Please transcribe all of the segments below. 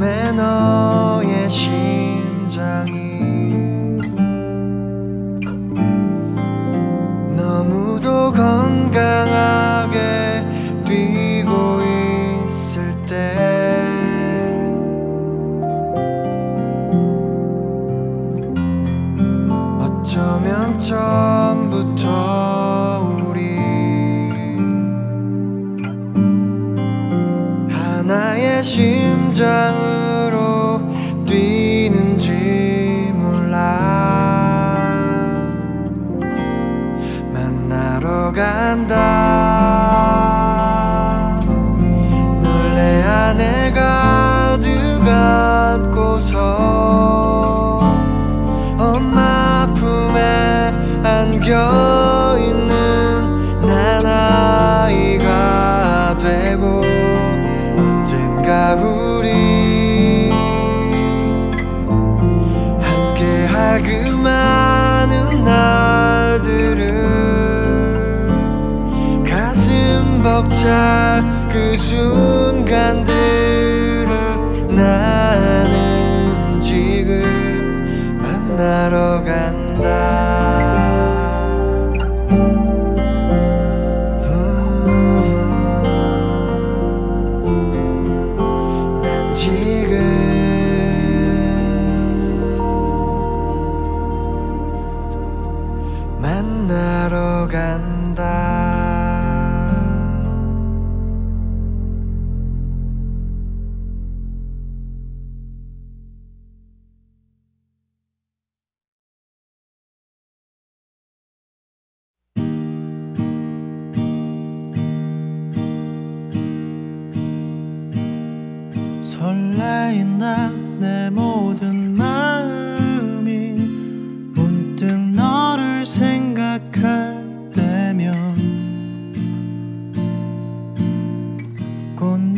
Man oh.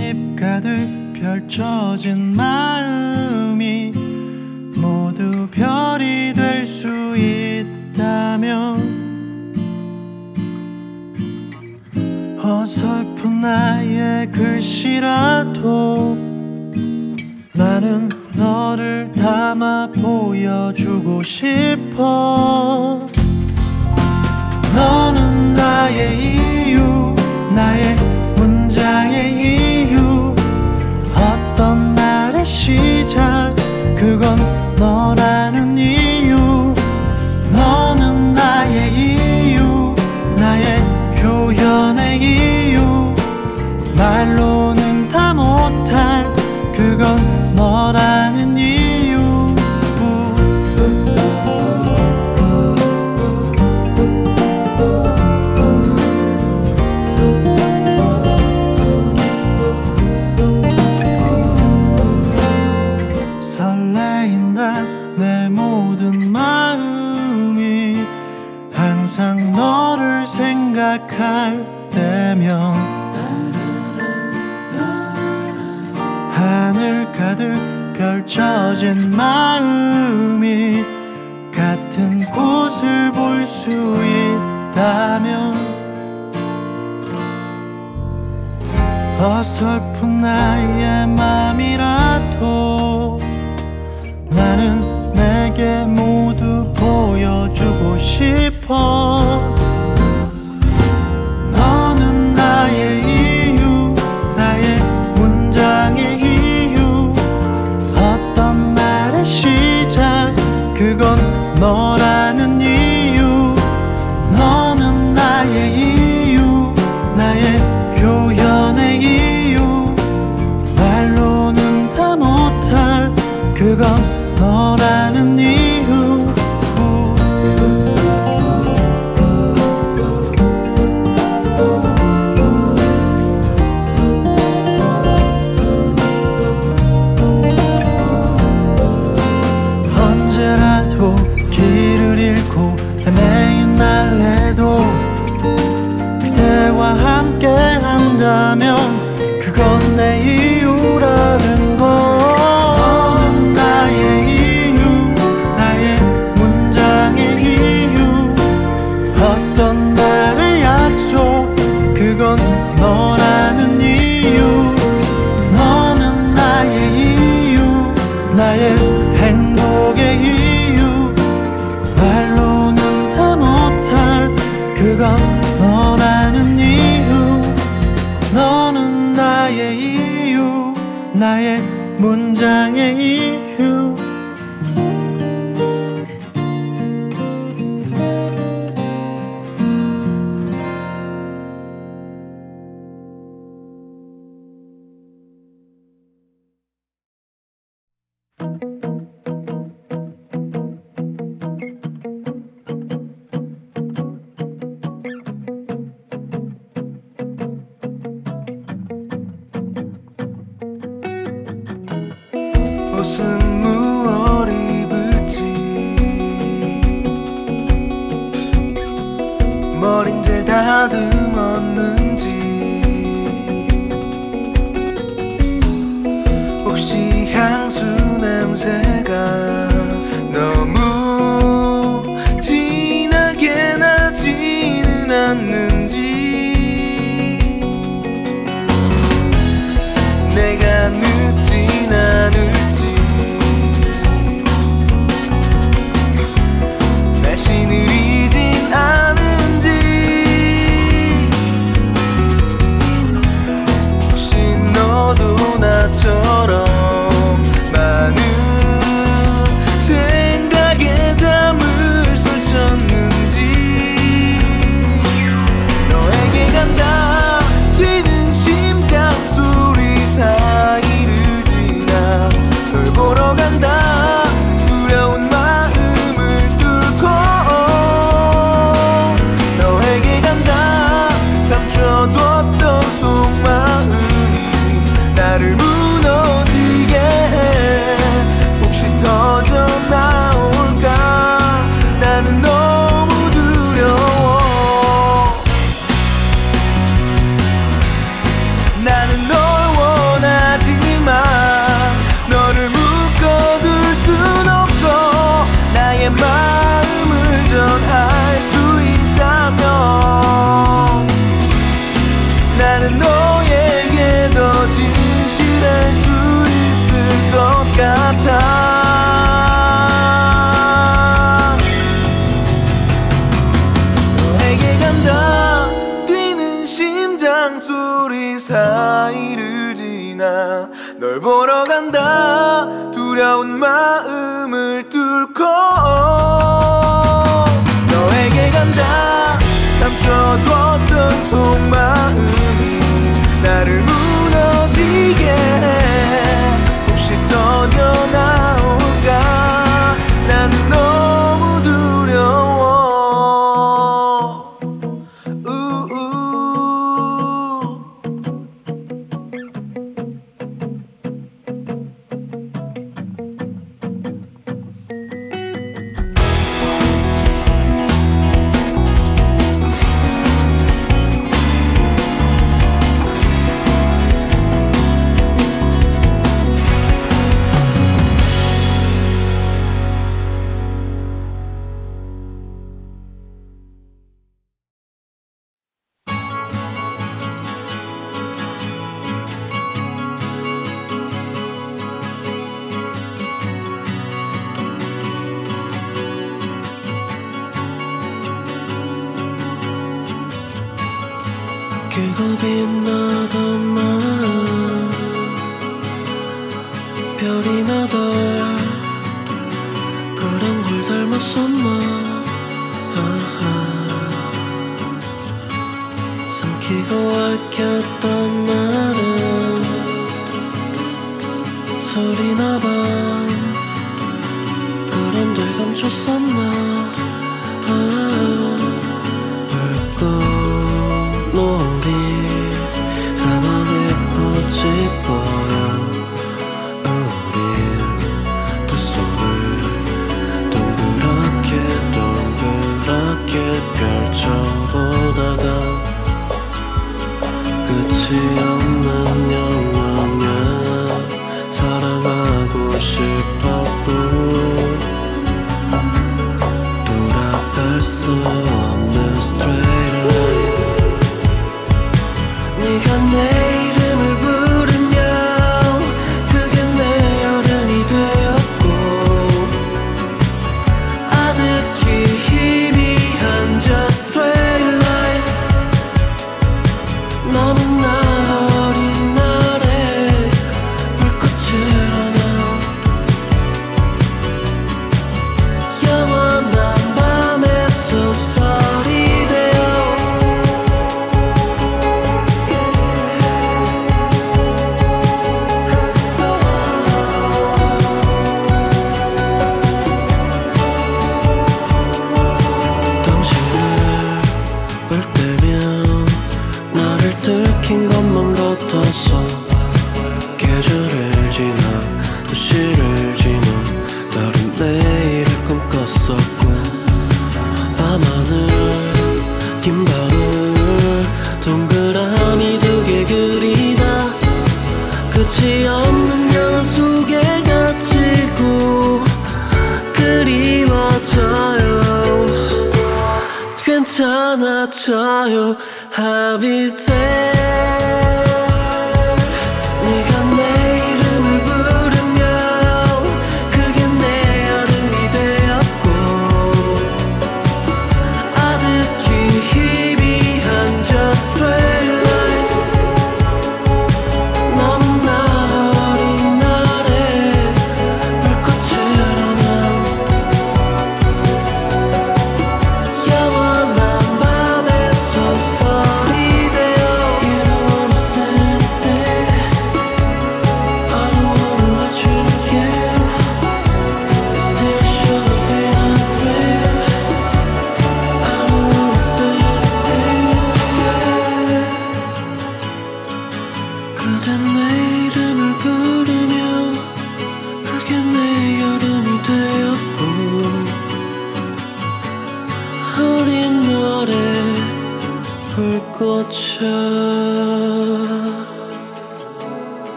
꽃잎 가득 펼쳐진 마음이 모두 별이 될 수 있다면 어설픈 나의 글씨라도 나는 너를 담아 보여주고 싶어. 너는 나의 이유 나의 문장의 이유. 시작. 그건 너라는 이 할 때면 하늘 가득 펼쳐진 마음이 같은 곳을 볼 수 있다면 어설픈 나의 맘이라도 나는 내게 모두 보여주고 싶어. 별이 나도 그런 걸 닮았었나?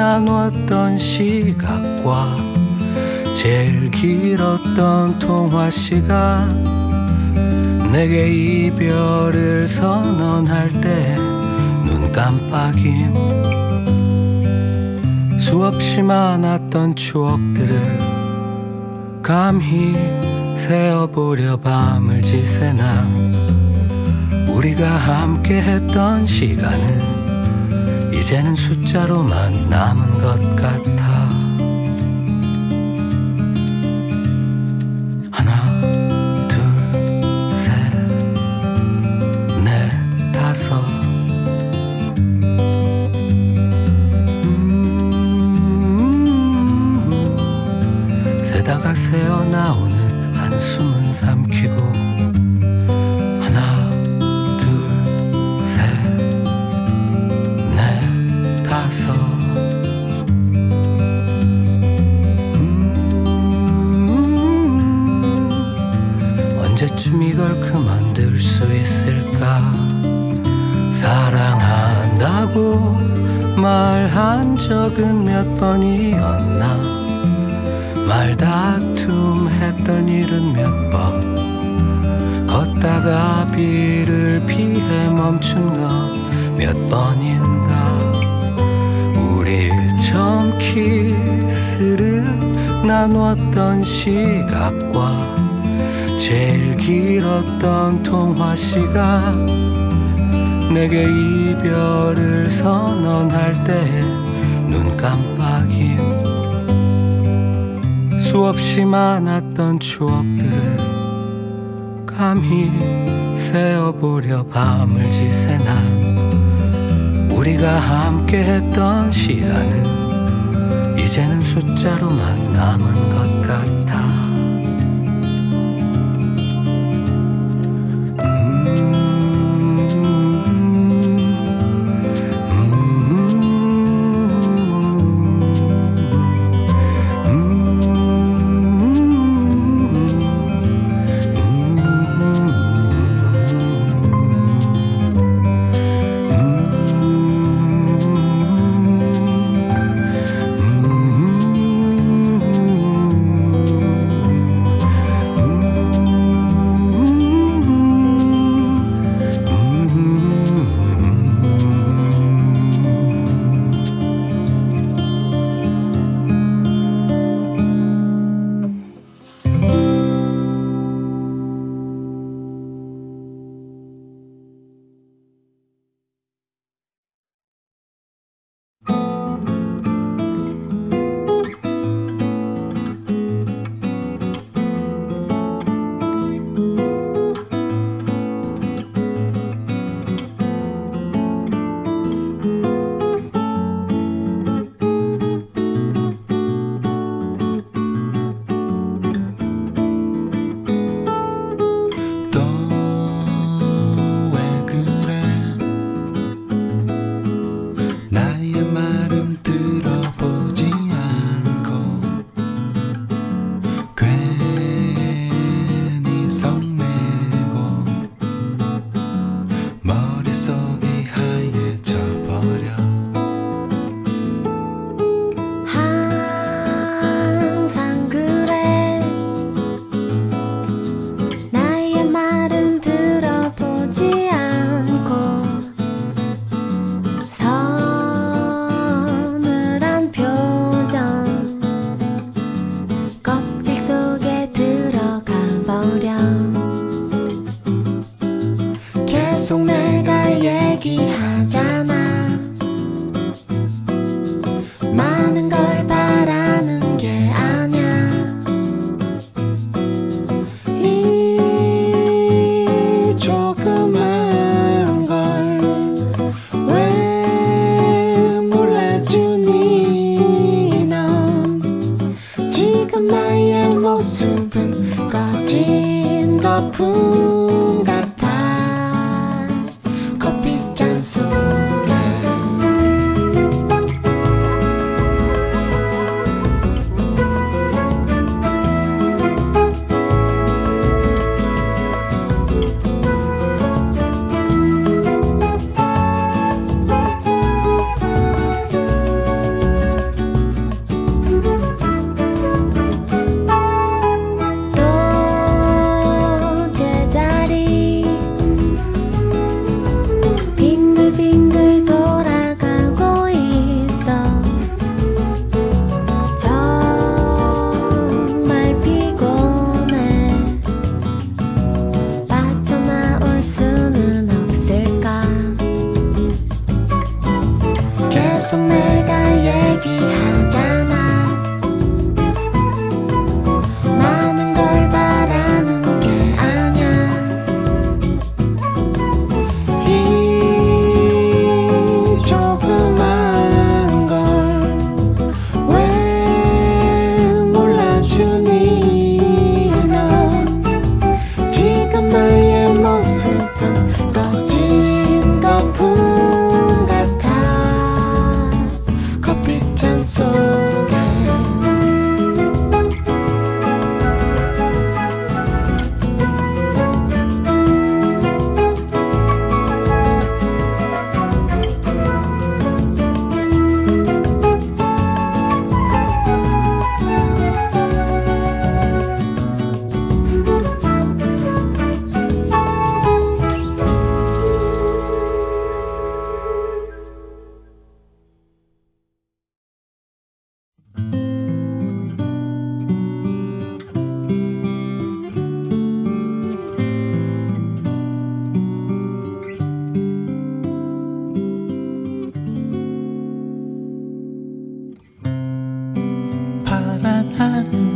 나눴던 시각과 제일 길었던 통화 시간. 내게 이별을 선언할 때 눈 깜빡임. 수없이 많았던 추억들을 감히 세어보려 밤을 지새나. 우리가 함께 했던 시간은 이제는 숫자로만 남은 것 같아. 하나 둘 셋 넷 다섯. 음, 세다가 새어 나오는 한숨은 삼키고 언제쯤 이걸 그만둘 수 있을까? 사랑한다고 말한 적은 몇 번이었나? 말다툼 했던 일은 몇 번? 걷다가 비를 피해 멈춘 것몇 번인가? 우리 처음 키스를 나눴던 시각과 제일 길었던 통화 시간. 내게 이별을 선언할 때 눈 깜빡임. 수없이 많았던 추억들을 감히 세어보려 밤을 지새나 우리가 함께 했던 시간은 이제는 숫자로만 남은 것 같아 in the pool. 파란 하늘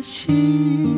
다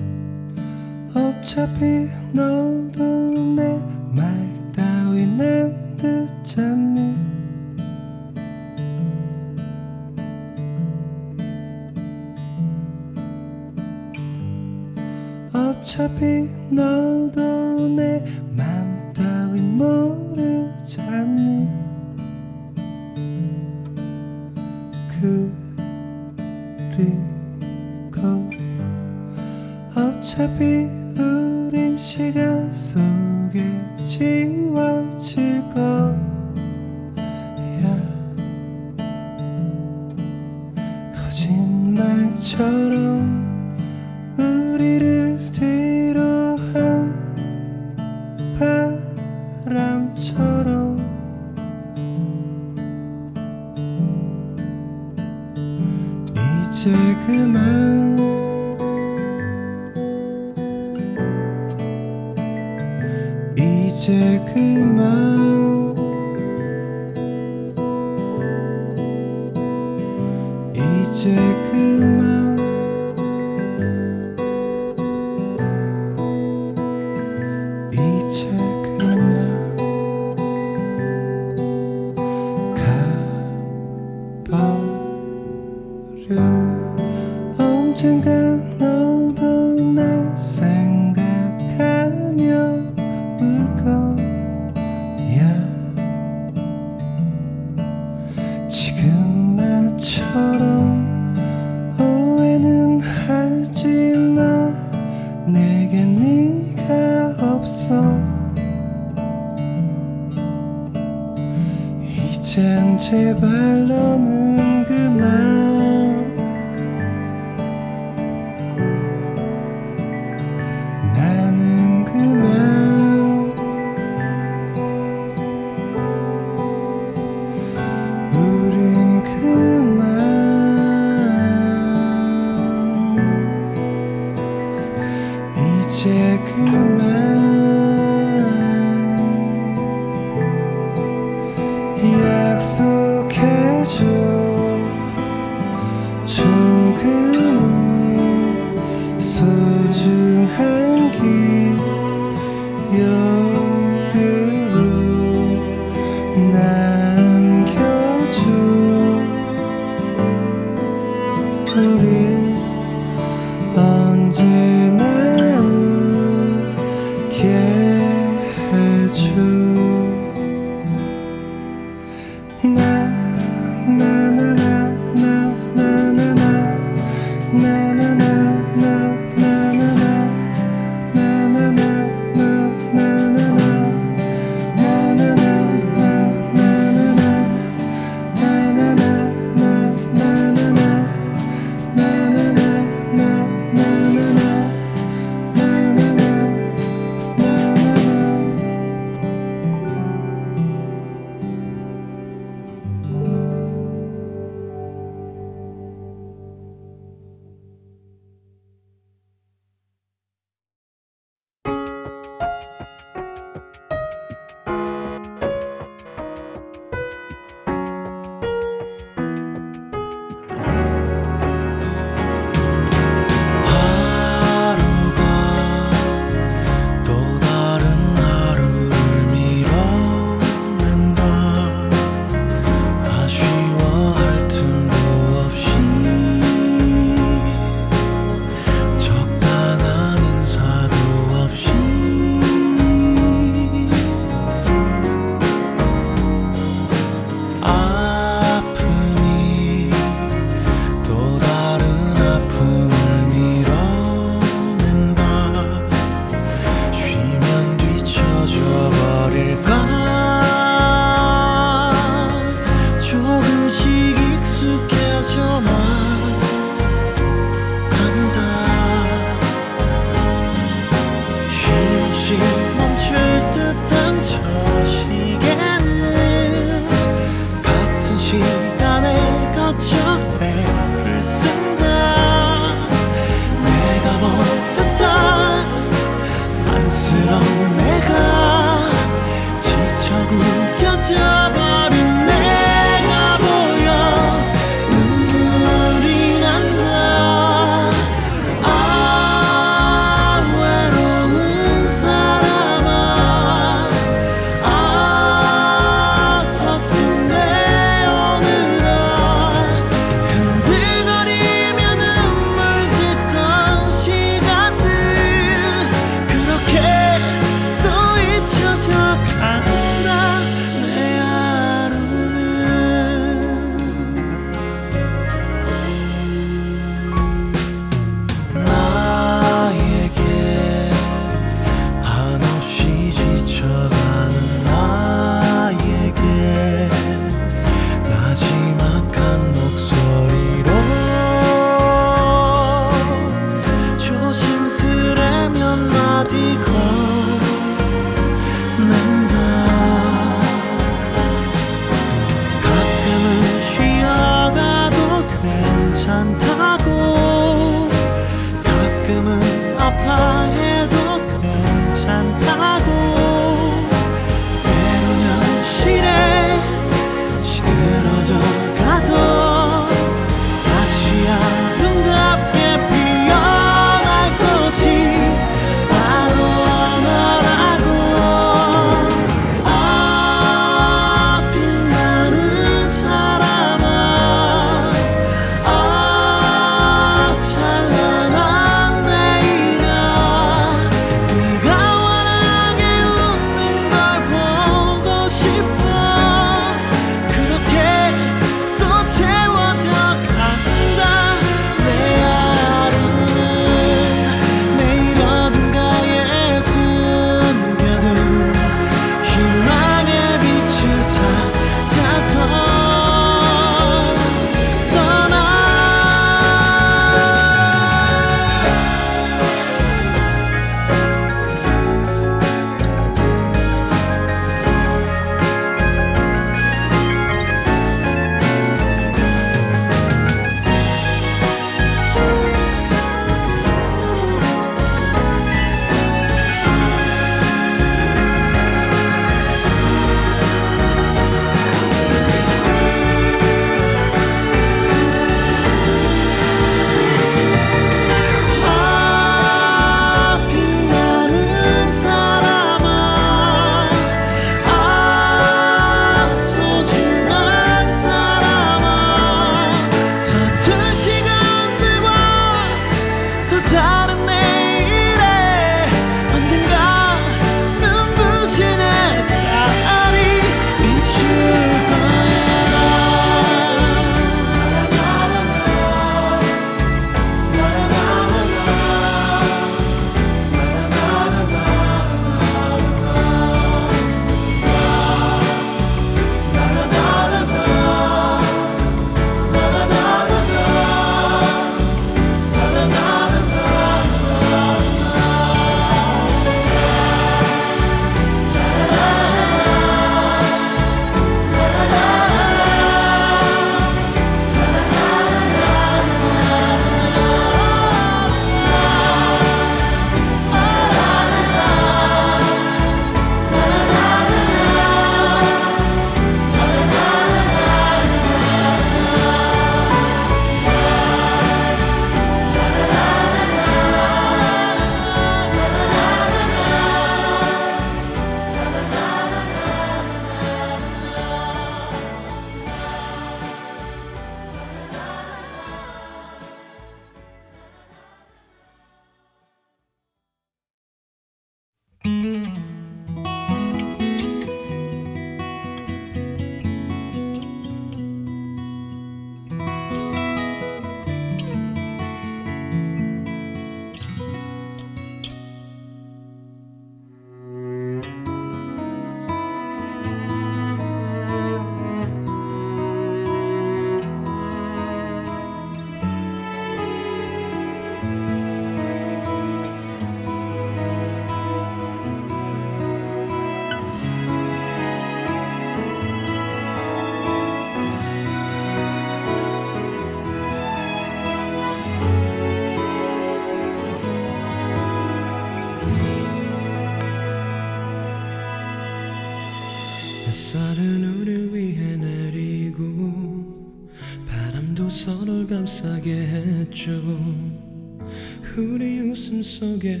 속에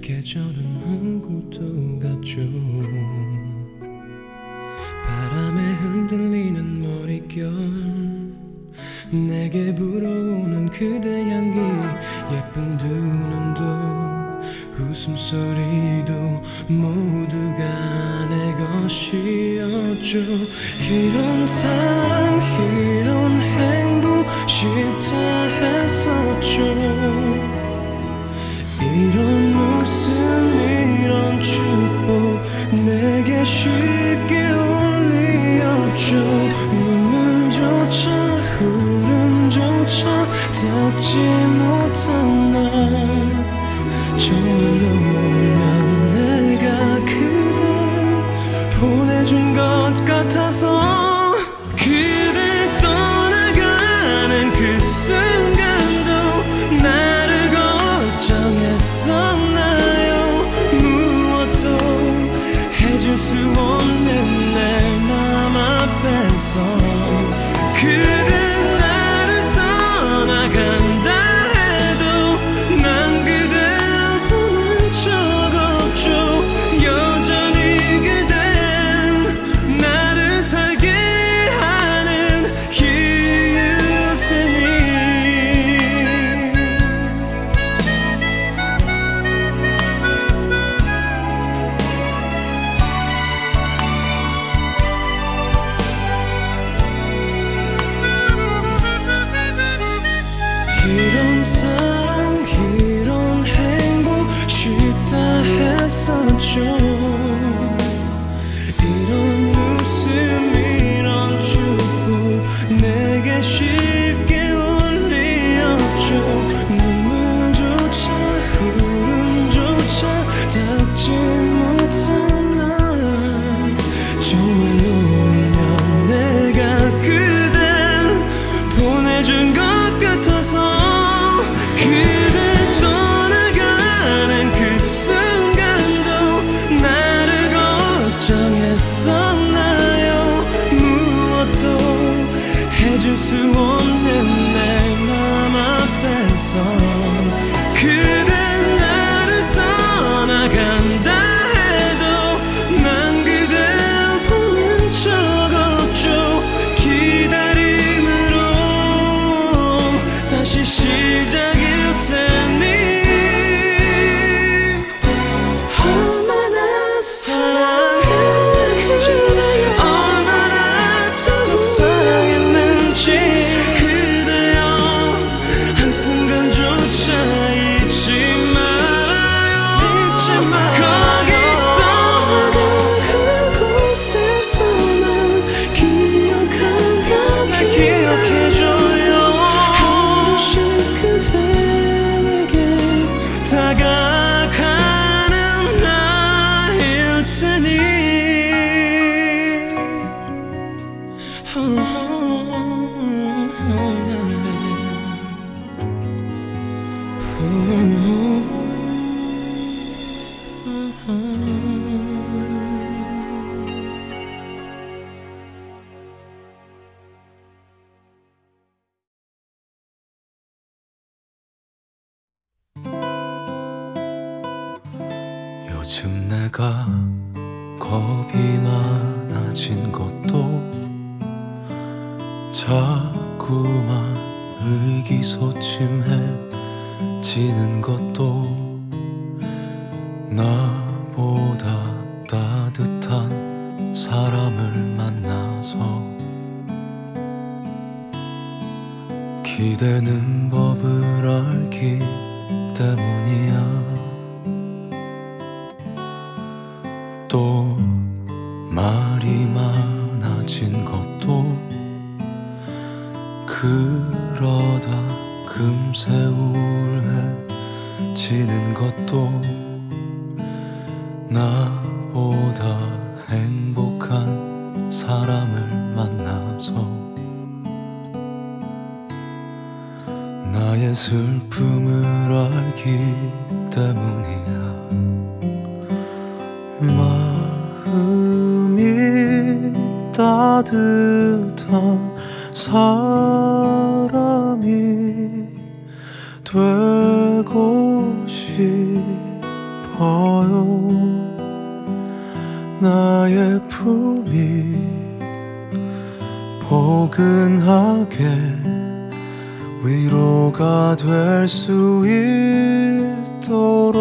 계절은 포근하게 위로가 될 수 있도록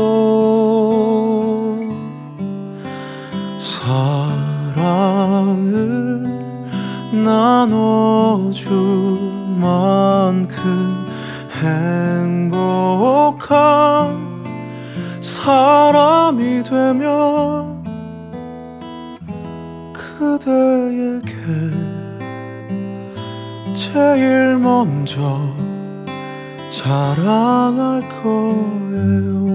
사랑을 나눠줄 만큼 행복한 사람이 되면 그대에게 제일 먼저 자랑할 거예요.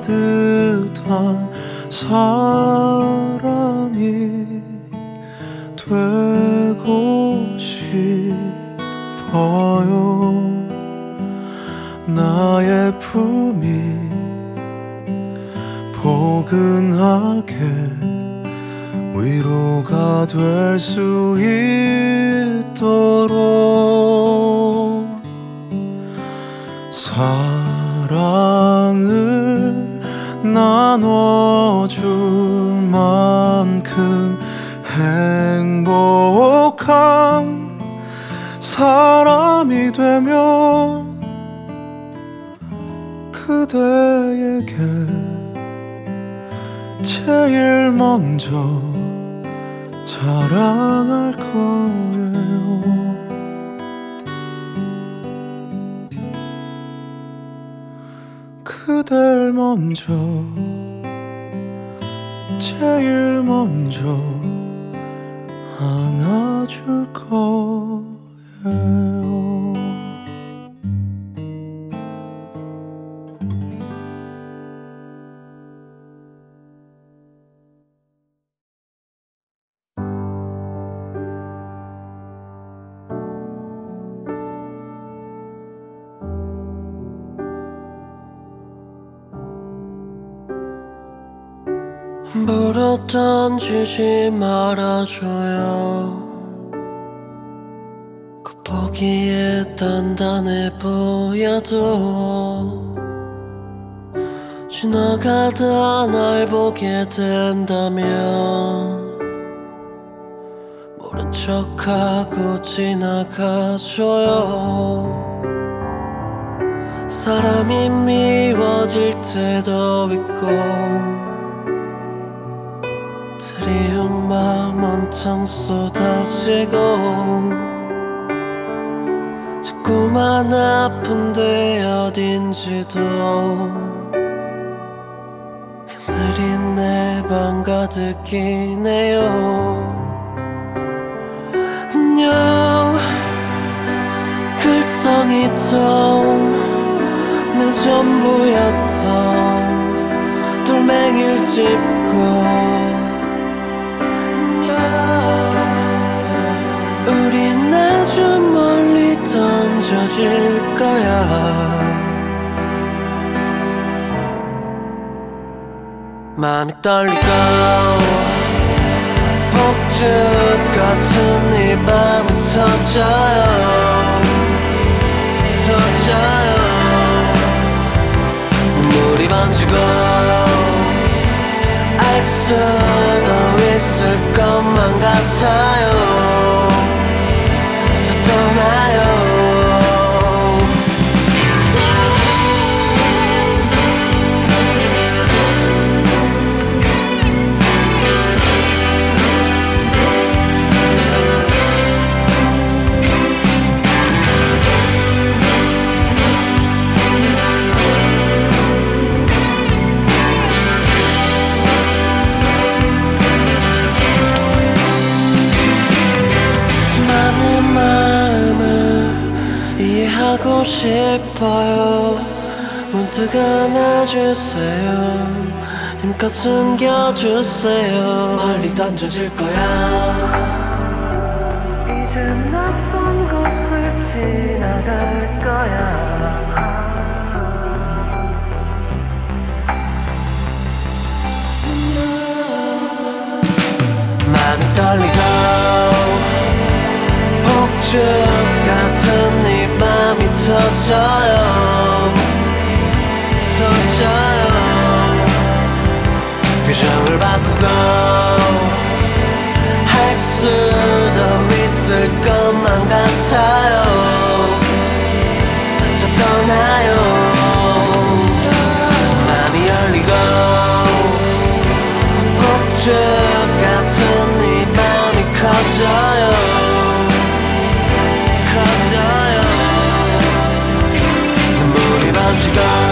따뜻한 사람이 되고 싶어요. 나의 품이 포근하게 위로가 될 수 있도록 사랑을 나눠줄 만큼 행복한 사람이 되면 그대에게 제일 먼저 자랑할 거예요. 그댈 먼저 제일 먼저 안아줄 거예요. 물어 던지지 말아줘요. 그 보기에 단단해 보여도 지나가다 날 보게 된다면 모른 척하고 지나가줘요. 사람이 미워질 때도 있고 마음 온통 쏟아지고 자꾸만 아픈데 어딘지도 그늘이 내 방 가득이네요. 안녕. 글썽이던 내 전부였던 돌멩이를 짚고 던져질 거야. 마음이 떨리고 폭죽 같은 이 밤이 터져요. 터져요. 눈물이 번지고 알 수도 있을 것만 같아요 싶어요. 문득 안아주세요. 힘껏 숨겨주세요. 멀리 던져질 거야. 이제 낯선 곳을 지나갈 거야. 마음이 떨리고 폭죽 같은 이 맘이 터져요 터져요 표정을 바꾸고 할 수도 있을 것만 같아요. 저 떠나요. 마음이 열리고 폭죽 같은 이 맘이 커져요 눈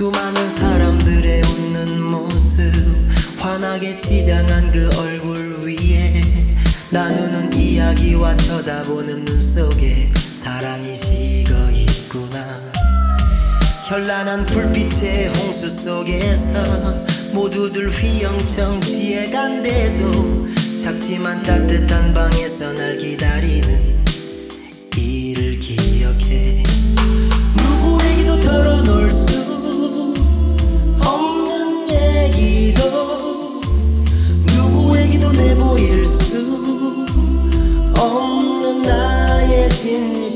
수많은 사람들의 웃는 모습. 환하게 치장한 그 얼굴 위에 나누는 이야기와 쳐다보는 눈 속에 사랑이 식어 있구나. 현란한 불빛의 홍수 속에서 모두들 휘영청 지에 간대도 작지만 따뜻한 방에서 날 기다리는 이를 기억해. 누구에게도 털어놓을 수 누구에게도 내보일 수 없는 나의 진심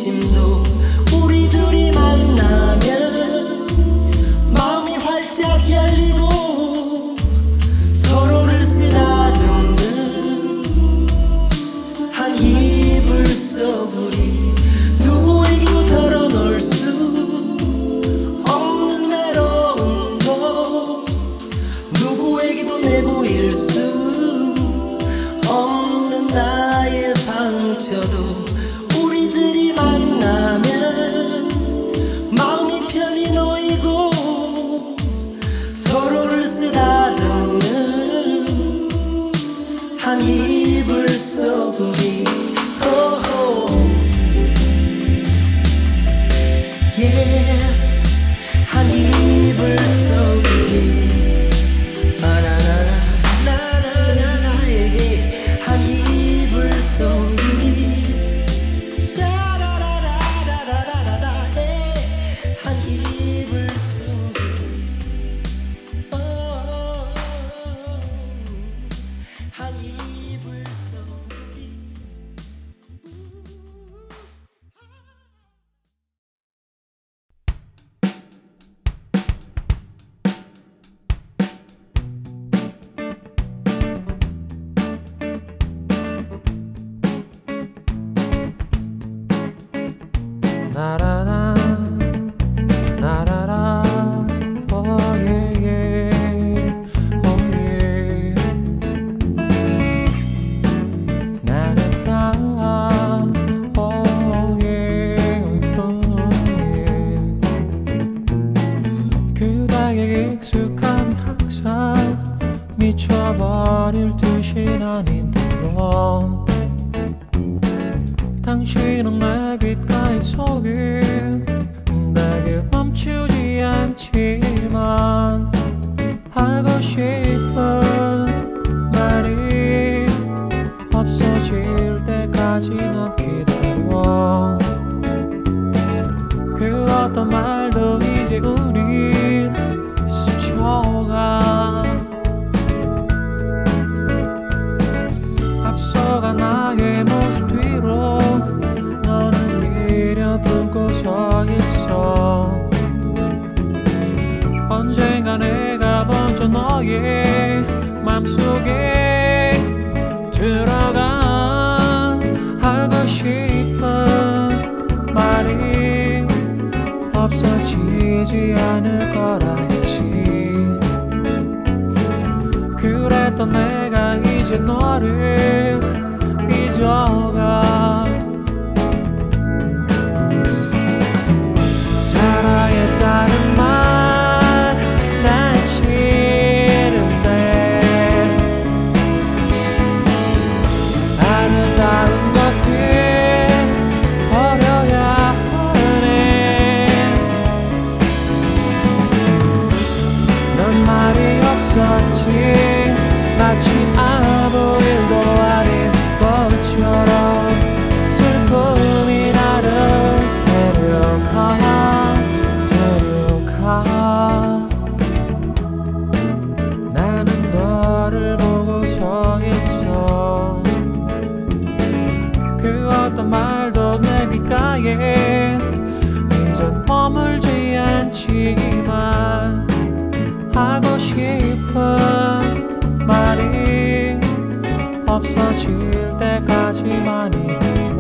없어질 때까지만이도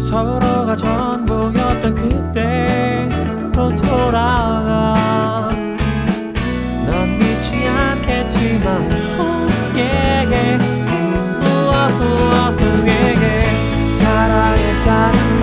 서로가 전부였던 그때로 돌아가 넌 믿지 않겠지만 oh, yeah, yeah. 우와, 우와, 우와, yeah, yeah. 사랑했다는